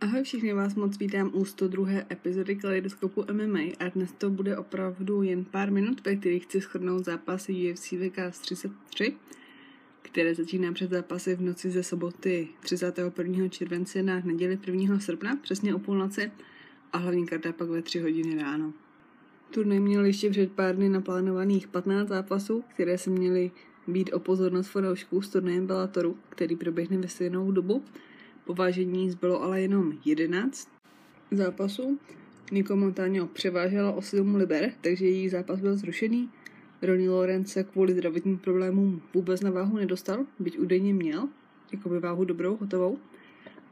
Ahoj všichni, vás moc vítám u 102. epizody Kaleidoskopu MMA a dnes to bude opravdu jen pár minut, ve kterých chci shrnout zápasy UFC Vegas 33, které začíná před zápasy v noci ze soboty 31. července na neděli 1. srpna, přesně o půlnoci a hlavní karta pak ve 3 hodiny ráno. Turnaj měl ještě před pár dny naplánovaných 15 zápasů, které se měly být o pozornost fanoušků s turnajem Bellatoru, který proběhne ve stejnou dobu. Po vážení zbylo ale jenom 11 zápasů. Nico Montano převážela o 7 liber, takže její zápas byl zrušený. Ronnie Lawrence se kvůli zdravotním problémům vůbec na váhu nedostal, byť údajně měl, jako by váhu dobrou, hotovou.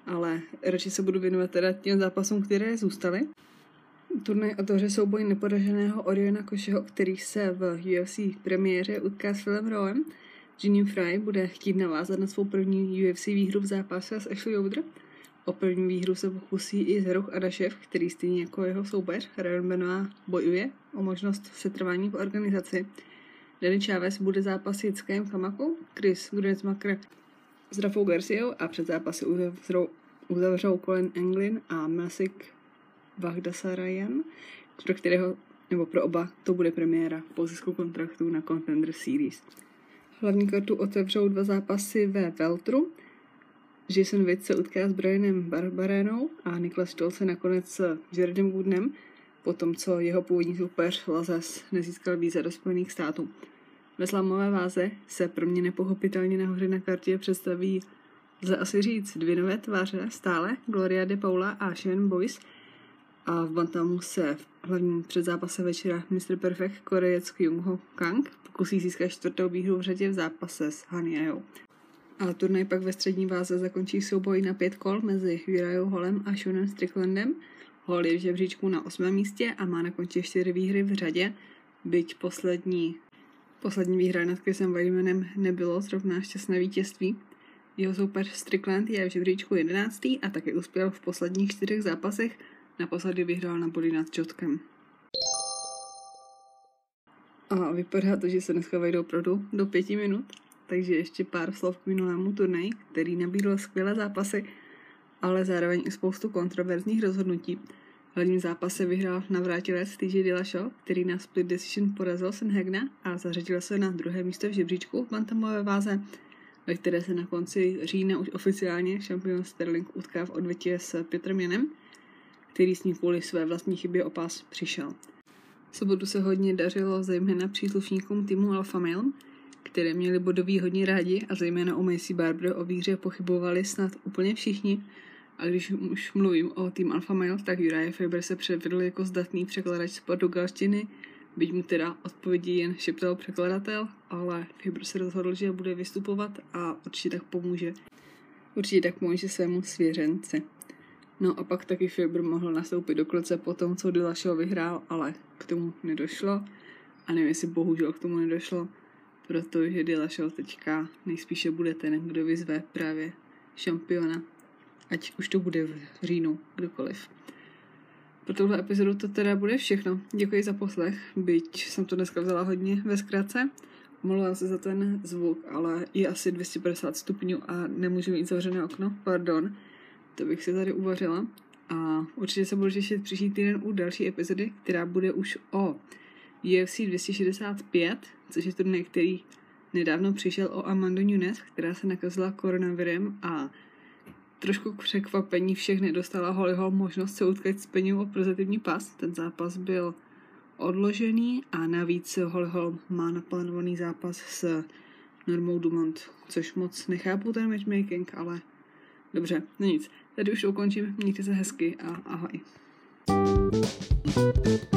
Ale radši se budu věnovat teda těm zápasům, které zůstaly. Turnaj otevře souboj neporaženého Oriona Košeho, který se v UFC premiéře utká s Philem Rowem. Ginny Fry bude chtít navázat na svou první UFC výhru v zápase s Ashley Yoder. O první výhru se pokusí i Zeruch Adašev, který stejně jako jeho soupeř Ryan Benoit bojuje o možnost setrvání v organizaci. Danny Chávez bude zápasit s Kajem Kamakou, Chris Grunetsmaker s Rafou Garciou a před zápasy uzavřou, uzavřou Colin Anglin a Masik Vagdasarayan, pro kterého, nebo pro oba, to bude premiéra po zisku kontraktu na Contender Series. Hlavní kartu otevřou dva zápasy ve Veltru. Jason Witt se utká s Brianem Barbarénou a Niklas Stoll se nakonec s Jaredem Woodenem, po tom, co jeho původní soupeř Lazes nezískal více do Spojených států. Ve slamové váze se pro mě nepochopitelně nahoře na kartě představí, lze asi říct, dvě nové tváře stále, Gloria de Paula a Shannon Boyce, a v Bantamu se v hlavním předzápase večera Mr. Perfect korejec Kyung Ho Kang pokusí získat čtvrtou výhru v řadě v zápase s Han Yao. A turnaj pak ve střední váze zakončí souboj na pět kol mezi Jurajou Holem a Seanem Stricklandem. Hol je v žebříčku na osmém místě a má na konci čtyři výhry v řadě, byť poslední, poslední výhra nad Chrisem Weidmanem nebylo zrovna šťastné vítězství. Jeho soupeř Strickland je v žebříčku jedenáctý a také uspěl v posledních čtyřech zápasech Naposledy vyhrál na body nad Čotkem. A vypadá to, že se dneska vejdou opravdu do pěti minut, takže ještě pár slov k minulému turnaji, který nabídl skvělé zápasy, ale zároveň i spoustu kontroverzních rozhodnutí. V hlavním zápase vyhrál navrátilec TJ Dillashaw, který na split decision porazil Senhegna a zařadil se na druhé místo v žebříčku v bantamové váze, ve které se na konci října už oficiálně šampion Sterling utká v odvětě s Petrem Janem – který s ní kvůli své vlastní chybě o pás přišel. V sobotu se hodně dařilo zejména příslušníkům týmu Alpha Male, které měli bodový hodně rádi a zejména o Macy Barber o výhře pochybovali snad úplně všichni. A když už mluvím o tým Alpha Male, tak Uriah Faber se předvedl jako zdatný překladač z portugalštiny, byť mu teda odpovědi jen šeptal překladatel, ale Faber se rozhodl, že bude vystupovat a určitě tak pomůže. Určitě tak pomůže svému svěřenci. No a pak taky Fibr mohl nastoupit do klece po tom, co Dillashaw vyhrál, ale k tomu nedošlo. A nevím, jestli bohužel k tomu nedošlo, protože Dillashaw teďka nejspíše bude ten, kdo vyzve právě šampiona. Ať už to bude v říjnu, kdokoliv. Pro tuhle epizodu to teda bude všechno. Děkuji za poslech, byť jsem to dneska vzala hodně ve zkratce. Omlouvám se za ten zvuk, ale je asi 250 stupňů a nemůžu mít zavřené okno, pardon to bych si tady uvařila. A určitě se budu těšit příští týden u další epizody, která bude už o UFC 265, což je turnaj, který nedávno přišel o Amandu Nunes, která se nakazila koronavirem a trošku k překvapení všech nedostala Hollyho možnost se utkat s peněm o pozitivní pas. Ten zápas byl odložený a navíc Hollyholm má naplánovaný zápas s Normou Dumont, což moc nechápu ten matchmaking, ale dobře, no nic. Tady už ukončím, mějte se hezky a ahoj. thank you